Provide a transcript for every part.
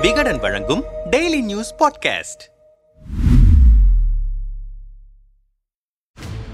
விகடன் வழங்கும் daily news podcast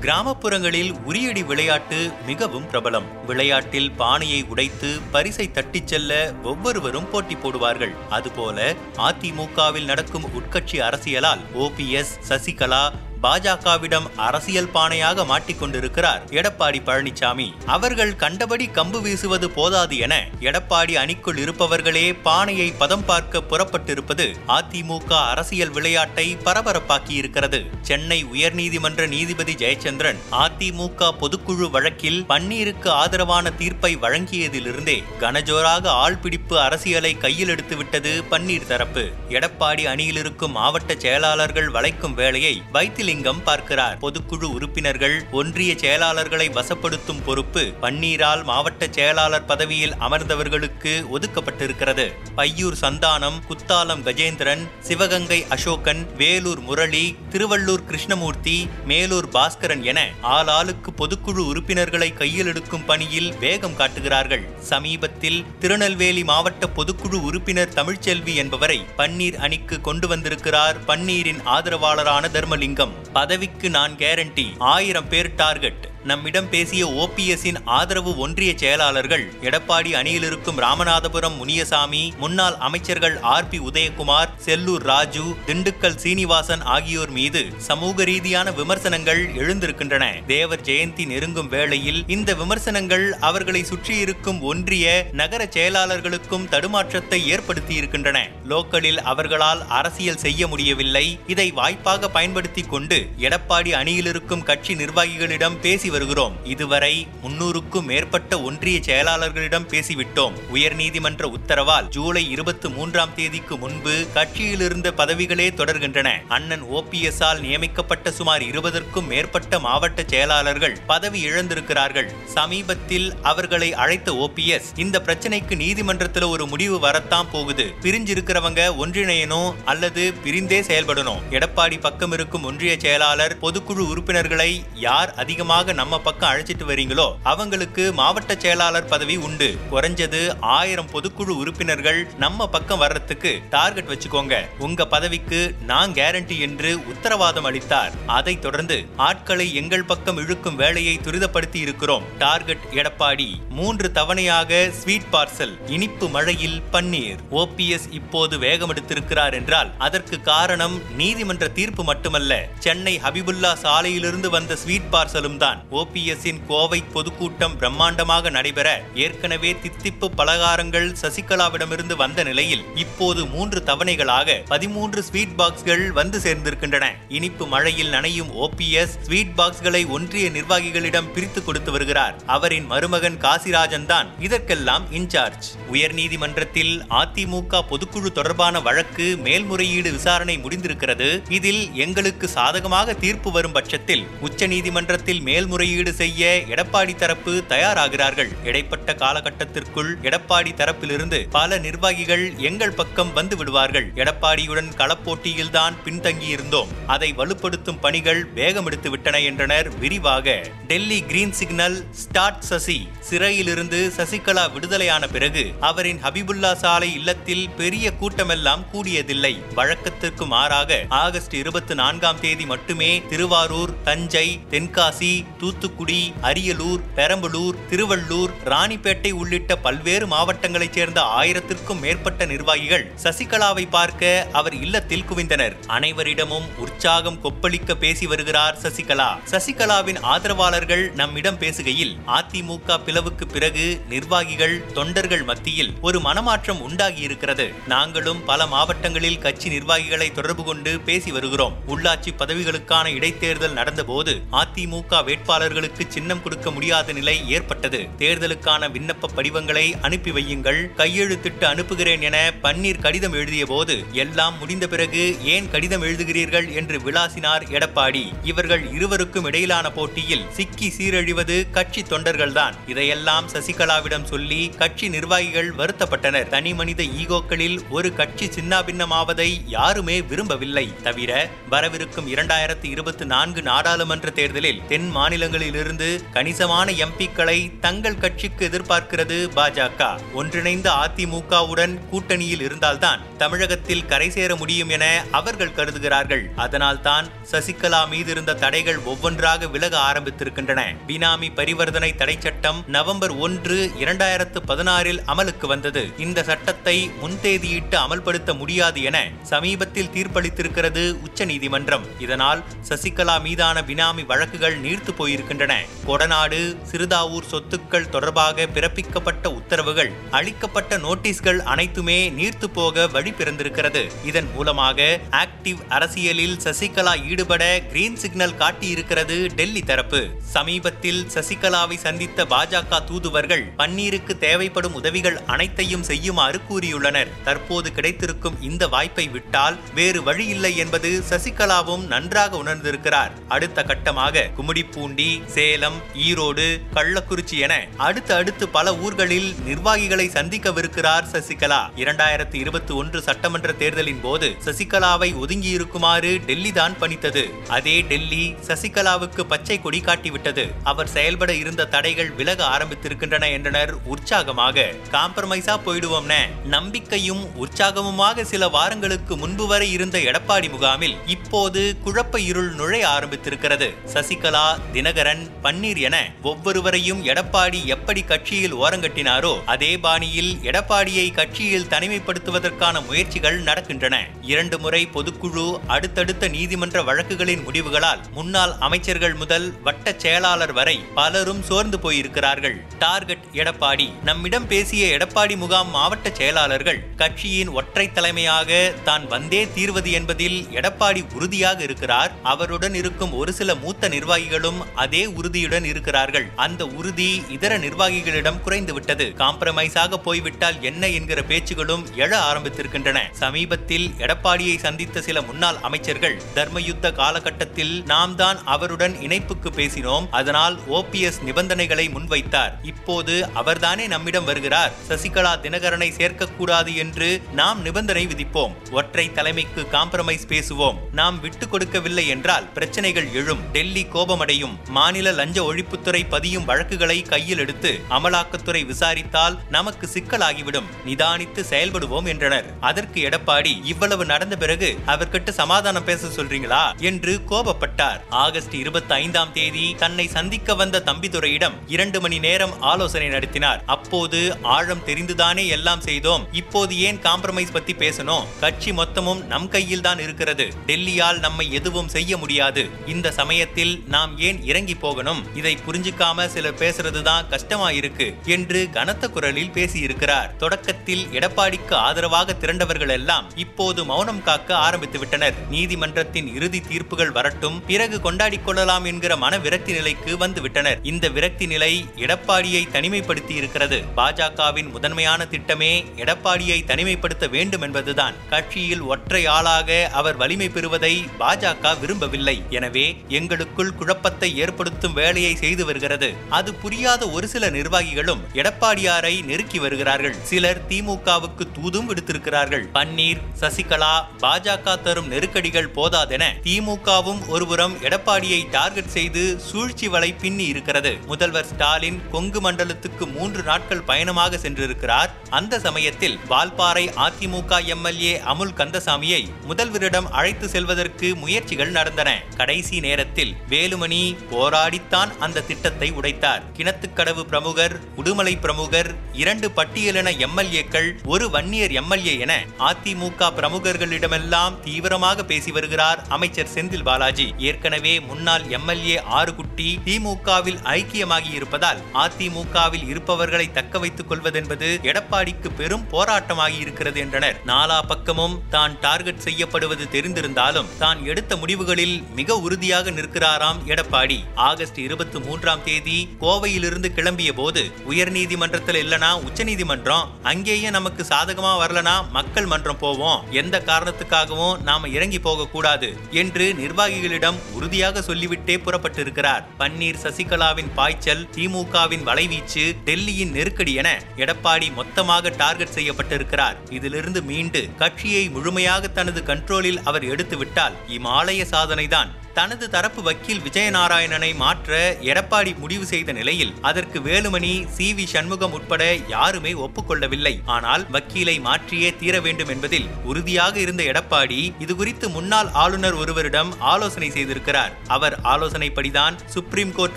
கிராமப்புறங்களில் உரியடி விளையாட்டு மிகவும் பிரபலம். விளையாட்டில் பானையை உடைத்து பரிசை தட்டிச் செல்ல ஒவ்வொருவரும் போட்டி போடுவார்கள். அதுபோல அதிமுகவில் நடக்கும் உட்கட்சி அரசியலால் ஓபிஎஸ் சசிகலா பாஜகவிடம் அரசியல் பானையாக மாட்டிக்கொண்டிருக்கிறார் எடப்பாடி பழனிசாமி. அவர்கள் கண்டபடி கம்பு வீசுவது போதாது என எடப்பாடி அணிக்குள் இருப்பவர்களே பானையை பதம் பார்க்க புறப்பட்டிருப்பது அதிமுக அரசியல் விளையாட்டை பரபரப்பாக்கி இருக்கிறது சென்னை உயர்நீதிமன்ற நீதிபதி ஜெயச்சந்திரன் அதிமுக பொதுக்குழு வழக்கில் பன்னீருக்கு ஆதரவான தீர்ப்பை வழங்கியதிலிருந்தே கனஜோராக ஆள்பிடிப்பு அரசியலை கையில் எடுத்துவிட்டது பன்னீர் தரப்பு. எடப்பாடி அணியில் இருக்கும் மாவட்ட செயலாளர்கள் வளைக்கும் வேலையை சிவலிங்கம் பார்க்கிறார். பொதுக்குழு உறுப்பினர்கள் ஒன்றிய செயலாளர்களை வசப்படுத்தும் பொறுப்பு பன்னீரால் மாவட்ட செயலாளர் பதவியில் அமர்ந்தவர்களுக்கு ஒதுக்கப்பட்டிருக்கிறது. பையூர் சந்தானம் குத்தாலம் கஜேந்திரன் சிவகங்கை அசோகன் வேலூர் முரளி திருவள்ளூர் கிருஷ்ணமூர்த்தி மேலூர் பாஸ்கரன் என ஆளாளுக்கு பொதுக்குழு உறுப்பினர்களை கையில் எடுக்கும் பணியில் வேகம் காட்டுகிறார்கள். சமீபத்தில் திருநெல்வேலி மாவட்ட பொதுக்குழு உறுப்பினர் தமிழ்ச்செல்வி என்பவரை பன்னீர் அணிக்கு கொண்டு வந்திருக்கிறார் பன்னீரின் ஆதரவாளரான தர்மலிங்கம். பதவிக்கு நான் கேரண்டி ஆயிரம் பேர் டார்கெட் நம்மிடம் பேசிய ஓபிஎஸ்ஸின் ஆதரவு ஒன்றிய செயலாளர்கள் எடப்பாடி அணியில் இருக்கும் ராமநாதபுரம் முனியசாமி முன்னாள் அமைச்சர்கள் ஆர் பி உதயகுமார் செல்லூர் ராஜு திண்டுக்கல் சீனிவாசன் ஆகியோர் மீது சமூக ரீதியான விமர்சனங்கள் எழுந்திருக்கின்றன. தேவர் ஜெயந்தி நெருங்கும் வேளையில் இந்த விமர்சனங்கள் அவர்களை சுற்றியிருக்கும் ஒன்றிய நகர செயலாளர்களுக்கும் தடுமாற்றத்தை ஏற்படுத்தி இருக்கின்றன லோக்கலில் அவர்களால் அரசியல் செய்ய முடியவில்லை. இதை வாய்ப்பாக பயன்படுத்தி கொண்டு எடப்பாடி அணியில் இருக்கும் கட்சி நிர்வாகிகளிடம் பேசி வருகிறோம். இதுவரை முன்னூறுக்கும் மேற்பட்ட ஒன்றிய செயலாளர்களிடம் பேசிவிட்டோம். உயர்நீதிமன்ற உத்தரவால் ஜூலை இருபத்தி மூன்றாம் தேதிக்கு முன்பு கட்சியிலிருந்த பதவிகளே தொடர்கின்றன. அண்ணன் ஓபிஎஸ்ஆல் நியமிக்கப்பட்ட சுமார் இருபதற்கும் மேற்பட்ட மாவட்ட செயலாளர்கள் பதவி இழந்திருக்கிறார்கள். சமீபத்தில் அவர்களை அழைத்த ஓபிஎஸ் இந்த பிரச்சனைக்கு நீதிமன்றத்தில் ஒரு முடிவு வரத்தான் போகுது. பிரிஞ்சிருக்கிறவங்க ஒன்றிணையணும் அல்லது பிரிந்தே செயல்படணும். எடப்பாடி பக்கம் இருக்கும் ஒன்றிய செயலாளர் பொதுக்குழு உறுப்பினர்களை யார் அதிகமாக நம்ம பக்கம் அழைச்சிட்டு வரீங்களோ அவங்களுக்கு மாவட்ட செயலாளர் பதவி உண்டு. குறைஞ்சது ஆயிரம் பொதுக்குழு உறுப்பினர்கள் நம்ம பக்கம் வர்றதுக்கு டார்கெட் வச்சுக்கோங்க. உங்க பதவிக்கு நான் கேரண்டி என்று உத்தரவாதம் அளித்தார். அதைத் தொடர்ந்து ஆட்களை எங்கள் பக்கம் இழுக்கும் வேலையை துரிதப்படுத்தி இருக்கிறோம். டார்கெட் எடப்பாடி மூன்று தவணையாக ஸ்வீட் பார்சல் இனிப்பு மழையில் பன்னீர். ஓபிஎஸ் இப்போது வேகமெடுத்திருக்கிறார் என்றால் அதற்கு காரணம் நீதிமன்ற தீர்ப்பு மட்டுமல்ல. சென்னை ஹபிபுல்லா சாலையிலிருந்து வந்த ஸ்வீட் பார்சலும் தான் ஓபிஎஸ்ஸின் கோவை பொதுக்கூட்டம் பிரம்மாண்டமாக நடைபெற ஏற்கனவே தித்திப்பு பலகாரங்கள் சசிகலாவிடமிருந்து வந்த நிலையில் இப்போது மூன்று தவணைகளாக பதிமூன்று ஸ்வீட் பாக்ஸ்கள் வந்து சேர்ந்திருக்கின்றன. இனிப்பு மழையில் நனையும் ஓபிஎஸ் ஸ்வீட் பாக்ஸ்களை ஒன்றிய நிர்வாகிகளிடம் பிரித்து கொடுத்து வருகிறார். அவரின் மருமகன் காசிராஜன் தான் இதற்கெல்லாம் இன்சார்ஜ். உயர்நீதிமன்றத்தில் அதிமுக பொதுக்குழு தொடர்பான வழக்கு மேல்முறையீடு விசாரணை முடிந்திருக்கிறது. இதில் எங்களுக்கு சாதகமாக தீர்ப்பு வரும் பட்சத்தில் உச்சநீதிமன்றத்தில் மேல்முறையீடு செய்ய எடப்பாடி தரப்பு தயாராகிறார்கள். இடைப்பட்ட காலகட்டத்திற்குள் எடப்பாடி தரப்பிலிருந்து பல நிர்வாகிகள் எங்கள் பக்கம் வந்து விடுவார்கள். எடப்பாடியுடன் களப்போட்டியில்தான் பின்தங்கியிருந்தோம். அதை வலுப்படுத்தும் பணிகள் வேகமெடுத்து விட்டன என்றனர் விரிவாக. Delhi green signal start Sasi. சிறையிலிருந்து சசிகலா விடுதலையான பிறகு அவரின் ஹபிபுல்லா சாலை இல்லத்தில் பெரிய கூட்டமெல்லாம் கூடியதில்லை. வழக்கத்திற்கு மாறாக ஆகஸ்ட் இருபத்தி நான்காம் தேதி மட்டுமே திருவாரூர் தஞ்சை தென்காசி தூ தூத்துக்குடி அரியலூர் பெரம்பலூர் திருவள்ளூர் ராணிப்பேட்டை உள்ளிட்ட பல்வேறு மாவட்டங்களைச் சேர்ந்த ஆயிரத்திற்கும் மேற்பட்ட நிர்வாகிகள் சசிகலாவை பார்க்க அவர் இல்லத்தில் குவிந்தனர். அனைவரிடமும் உற்சாகம் கொப்பளிக்க பேசி வருகிறார் சசிகலா. சசிகலாவின் ஆதரவாளர்கள் நம்மிடம் பேசுகையில் அதிமுக பிளவுக்கு பிறகு நிர்வாகிகள் தொண்டர்கள் மத்தியில் ஒரு மனமாற்றம் உண்டாகி இருக்கிறது நாங்களும் பல மாவட்டங்களில் கட்சி நிர்வாகிகளை தொடர்பு கொண்டு பேசி வருகிறோம். உள்ளாட்சி பதவிகளுக்கான இடைத்தேர்தல் நடந்தபோது அதிமுக வேட்பாளர் வேட்பாளர்களுக்கு சின்னம் கொடுக்க முடியாத நிலை ஏற்பட்டது. தேர்தலுக்கான விண்ணப்ப படிவங்களை அனுப்பி வையுங்கள். கையெழுத்திட்டு அனுப்புகிறேன் என பன்னீர் கடிதம் எழுதிய போது எல்லாம் முடிந்த பிறகு ஏன் கடிதம் எழுதுகிறீர்கள்? என்று விளாசினார் எடப்பாடி. இவர்கள் இருவருக்கும் இடையிலான போட்டியில் சிக்கி சீரழிவது கட்சி தொண்டர்கள்தான். இதையெல்லாம் சசிகலாவிடம் சொல்லி கட்சி நிர்வாகிகள் வருத்தப்பட்டனர். தனி மனித ஈகோக்களில் ஒரு கட்சி சின்னாபின்னமாவதை யாருமே விரும்பவில்லை. தவிர வரவிருக்கும் இரண்டாயிரத்தி இருபத்தி நான்கு நாடாளுமன்ற தேர்தலில் தென் மாநில மாநிலங்களிலிருந்து கணிசமான எம்பிக்களை தங்கள் கட்சிக்கு எதிர்பார்க்கிறது பாஜக. ஒன்றிணைந்த அதிமுகவுடன் கூட்டணியில் இருந்தால்தான் தமிழகத்தில் கரை சேர முடியும் என அவர்கள் கருதுகிறார்கள். அதனால்தான் சசிகலா மீது இருந்த தடைகள் ஒவ்வொன்றாக விலக ஆரம்பித்திருக்கின்றன. பினாமி பரிவர்த்தனை தடை சட்டம் நவம்பர் ஒன்று இரண்டாயிரத்து பதினாறில் அமலுக்கு வந்தது. இந்த சட்டத்தை முன்தேதியிட்டு அமல்படுத்த முடியாது என சமீபத்தில் தீர்ப்பளித்திருக்கிறது உச்சநீதிமன்றம். இதனால் சசிகலா மீதான பினாமி வழக்குகள் நீர்த்து போய் போயிருக்கின்றன. கொடநாடு சிறுதாவூர் சொத்துக்கள் தொடர்பாக பிறப்பிக்கப்பட்ட உத்தரவுகள் அளிக்கப்பட்ட நோட்டீஸ்கள் அனைத்துமே நீர்த்து போக வழி பிறந்திருக்கிறது. இதன் மூலமாக ஆக்டிவ் அரசியலில் சசிகலா ஈடுபட கிரீன் சிக்னல் காட்டியிருக்கிறது டெல்லி தரப்பு. சமீபத்தில் சசிகலாவை சந்தித்த பாஜக தூதுவர்கள் பன்னீருக்கு தேவைப்படும் உதவிகள் அனைத்தையும் செய்யுமாறு கூறியுள்ளனர். தற்போது கிடைத்திருக்கும் இந்த வாய்ப்பை விட்டால் வேறு வழி இல்லை என்பது சசிகலாவும் நன்றாக உணர்ந்திருக்கிறார். அடுத்த கட்டமாக கும்மிடிப்பூண்டி சேலம் ஈரோடு கள்ளக்குறிச்சி என அடுத்து அடுத்து பல ஊர்களில் நிர்வாகிகளை சந்திக்கவிருக்கிறார் சசிகலா. இரண்டாயிரத்தி இருபத்தி ஒன்று சட்டமன்ற தேர்தலின் போது சசிகலாவை ஒதுங்கியிருக்குமாறு டெல்லி தான் பணித்தது. அதே டெல்லி சசிகலாவுக்கு பச்சை கொடி காட்டிவிட்டது. அவர் செயல்பட இருந்த தடைகள் விலக ஆரம்பித்திருக்கின்றன என்றனர் உற்சாகமாக. காம்ப்ரமைஸா போயிடுவோம்னே. நம்பிக்கையும் உற்சாகமுமாக சில வாரங்களுக்கு முன்பு வரை இருந்த எடப்பாடி முகாமில் இப்போது குழப்ப இருள் நுழைய ஆரம்பித்திருக்கிறது. சசிகலா தின தினகரன் பன்னீர் என ஒவ்வொருவரையும் எடப்பாடி எப்படி கட்சியில் ஓரங்கட்டினாரோ அதே பாணியில் எடப்பாடியை கட்சியில் தனிமைப்படுத்துவதற்கான முயற்சிகள் நடக்கின்றன. இரண்டு முறை பொதுக்குழு அடுத்தடுத்த நீதிமன்ற வழக்குகளின் முடிவுகளால் முன்னாள் அமைச்சர்கள் முதல் வட்ட செயலாளர் வரை பலரும் சோர்ந்து போயிருக்கிறார்கள். டார்கெட் எடப்பாடி. நம்மிடம் பேசிய எடப்பாடி முகாம் மாவட்ட செயலாளர்கள் கட்சியின் ஒற்றை தலைமையாக தான் வந்தே தீர்வது என்பதில் எடப்பாடி உறுதியாக இருக்கிறார். அவருடன் இருக்கும் ஒரு சில மூத்த நிர்வாகிகளும் அதே உறுதியுடன் இருக்கிறார்கள். அந்த உறுதி இதர நிர்வாகிகளிடம் குறைந்துவிட்டது. காம்ப்ரமைஸாக போய்விட்டால் என்ன என்கிற பேச்சுகளும் எழ ஆரம்பித்திருக்கின்றன. சமீபத்தில் எடப்பாடியை சந்தித்த சில முன்னாள் அமைச்சர்கள் தர்மயுத்த காலகட்டத்தில் நாம் தான் அவருடன் இணைப்புக்கு பேசினோம். அதனால் ஓபிஎஸ் நிபந்தனைகளை முன்வைத்தார். இப்போது அவர்தானே நம்மிடம் வருகிறார். சசிகலா தினகரனை சேர்க்கக்கூடாது என்று நாம் நிபந்தனை விதிப்போம். ஒற்றை தலைமைக்கு காம்ப்ரமைஸ் பேசுவோம். நாம் விட்டு கொடுக்கவில்லை என்றால் பிரச்சனைகள் எழும். டெல்லி கோபமடையும். மாநில லஞ்ச ஒழிப்புத்துறை பதியும் வழக்குகளை கையில் எடுத்து அமலாக்கத்துறை விசாரித்தால் நமக்கு சிக்கலாகிவிடும். நிதானித்து செயல்படுவோம் என்றனர். அதற்கு எடப்பாடி இவ்வளவு நடந்த பிறகு அவர்கிட்ட சமாதானம் பேச சொல்றீங்களா? என்று கோபப்பட்டார். ஆகஸ்ட் இருபத்தி ஐந்தாம் தேதி தன்னை சந்திக்க வந்த தம்பிதுரையிடம் இரண்டு மணி நேரம் ஆலோசனை நடத்தினார். அப்போது ஆழம் தெரிந்துதானே எல்லாம் செய்தோம். இப்போது ஏன் காம்ப்ரமைஸ் பத்தி பேசணும்? கட்சி மொத்தமும் நம் கையில் தான் இருக்கிறது. டெல்லியால் நம்மை எதுவும் செய்ய முடியாது. இந்த சமயத்தில் நாம் ஏன் இறங்கி போகணும். இதை புரிஞ்சுக்காம சில பேசுறதுதான் கஷ்டமா இருக்கு என்று கனத்த குரலில் பேசியிருக்கிறார். தொடக்கத்தில் எடப்பாடிக்கு ஆதரவாக திரண்டவர்கள் எல்லாம் இப்போது மௌனம் காக்க ஆரம்பித்து விட்டனர். நீதிமன்றத்தின் இறுதி தீர்ப்புகள் வரட்டும் பிறகு கொண்டாடிக் கொள்ளலாம் என்கிற மன விரக்தி நிலைக்கு வந்துவிட்டனர் இந்த விரக்தி நிலை எடப்பாடியை தனிமைப்படுத்தி இருக்கிறது. பாஜகவின் முதன்மையான திட்டமே எடப்பாடியை தனிமைப்படுத்த வேண்டும் என்பதுதான். கட்சியில் ஒற்றை ஆளாக அவர் வலிமை பெறுவதை பாஜக விரும்பவில்லை. எனவே எங்களுக்குள் குழப்பத்தை ஏற்படுத்தும் வேலையை செய்து வருகிறது. அது புரியாத ஒரு சில நிர்வாகிகளும் எடப்பாடியாரை நெருக்கி வருகிறார்கள். சிலர் திமுகவுக்கு தூதும் விடுத்திருக்கிறார்கள். பன்னீர் சசிகலா பாஜக தரும் நெருக்கடிகள் போதாதென திமுகவும் ஒருபுறம் எடப்பாடியை டார்கெட் செய்து சூழ்ச்சி வலை பின்னி இருக்கிறது. முதல்வர் ஸ்டாலின் கொங்கு மண்டலத்துக்கு மூன்று நாட்கள் பயணமாக சென்றிருக்கிறார். அந்த சமயத்தில் வால்பாறை அதிமுக எம்எல்ஏ அமுல் கந்தசாமியை முதல்வரிடம் அழைத்து செல்வதற்கு முயற்சிகள் நடந்தன. கடைசி நேரத்தில் வேலுமணி போராடித்தான் அந்த திட்டத்தை உடைத்தார். கிணத்துக்கடவு பிரமுகர் உடுமலை பிரமுகர் இரண்டு பட்டியலின எம்எல்ஏக்கள் ஒரு வன்னியர் எம்எல்ஏ என அதிமுக பிரமுகர்களிடமெல்லாம் தீவிரமாக பேசி வருகிறார் அமைச்சர் செந்தில் பாலாஜி. ஏற்கனவே முன்னாள் எம்எல்ஏ ஆறுகுட்டி திமுகவில் ஐக்கியமாகி இருப்பதால் அதிமுகவில் இருப்பவர்களை தக்க வைத்துக் கொள்வதென்பது எடப்பாடிக்கு பெரும் போராட்டமாகி இருக்கிறது என்றனர். நாலா பக்கமும் தான் டார்கெட் செய்யப்படுவது தெரிந்திருந்தாலும் தான் எடுத்த முடிவுகளில் மிக உறுதியாக நிற்கிறாராம் எடப்பாடி. ஆகஸ்ட் இருபத்தி மூன்றாம் தேதி கோவையிலிருந்து கிளம்பிய போது உயர்நீதிமன்றத்தில் இல்லனா உச்சநீதிமன்றம் அங்கேயே நமக்கு சாதகமா வரலனா மக்கள் மன்றம் போவோம். எந்த காரணத்துக்காகவும் நாம இறங்கி போக கூடாது என்று நிர்வாகிகளிடம் உறுதியாக சொல்லிவிட்டே புறப்பட்டிருக்கிறார். பன்னீர் சசிகலாவின் பாய்ச்சல் திமுகவின் வலைவீச்சு டெல்லியின் நெருக்கடி என எடப்பாடி மொத்தமாக டார்கெட் செய்யப்பட்டிருக்கிறார். இதிலிருந்து மீண்டு கட்சியை முழுமையாக தனது கண்ட்ரோலில் அவர் எடுத்துவிட்டால் இமாலய சாதனைதான். தனது தரப்பு வக்கீல் விஜயநாராயண நாராயணனை மாற்ற எடப்பாடி முடிவு செய்த நிலையில் அதற்கு வேலுமணி சி. வி. சண்முகம் உட்பட யாருமே ஒப்புக்கொள்ளவில்லை. ஆனால் வக்கீலை மாற்றியே தீர வேண்டும் என்பதில் உறுதியாக இருந்த எடப்பாடி இதுகுறித்து முன்னாள் ஆளுநர் ஒருவரிடம் ஆலோசனை செய்திருக்கிறார். அவர் ஆலோசனைப்படிதான் சுப்ரீம் கோர்ட்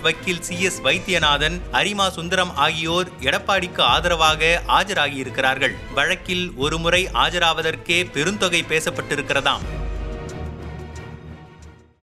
வக்கீல் சி. எஸ். வைத்தியநாதன் அரிமா சுந்தரம் ஆகியோர் எடப்பாடிக்கு ஆதரவாக ஆஜராகியிருக்கிறார்கள். வழக்கில் ஒருமுறை ஆஜராவதற்கே பெருந்தொகை பேசப்பட்டிருக்கிறதாம்.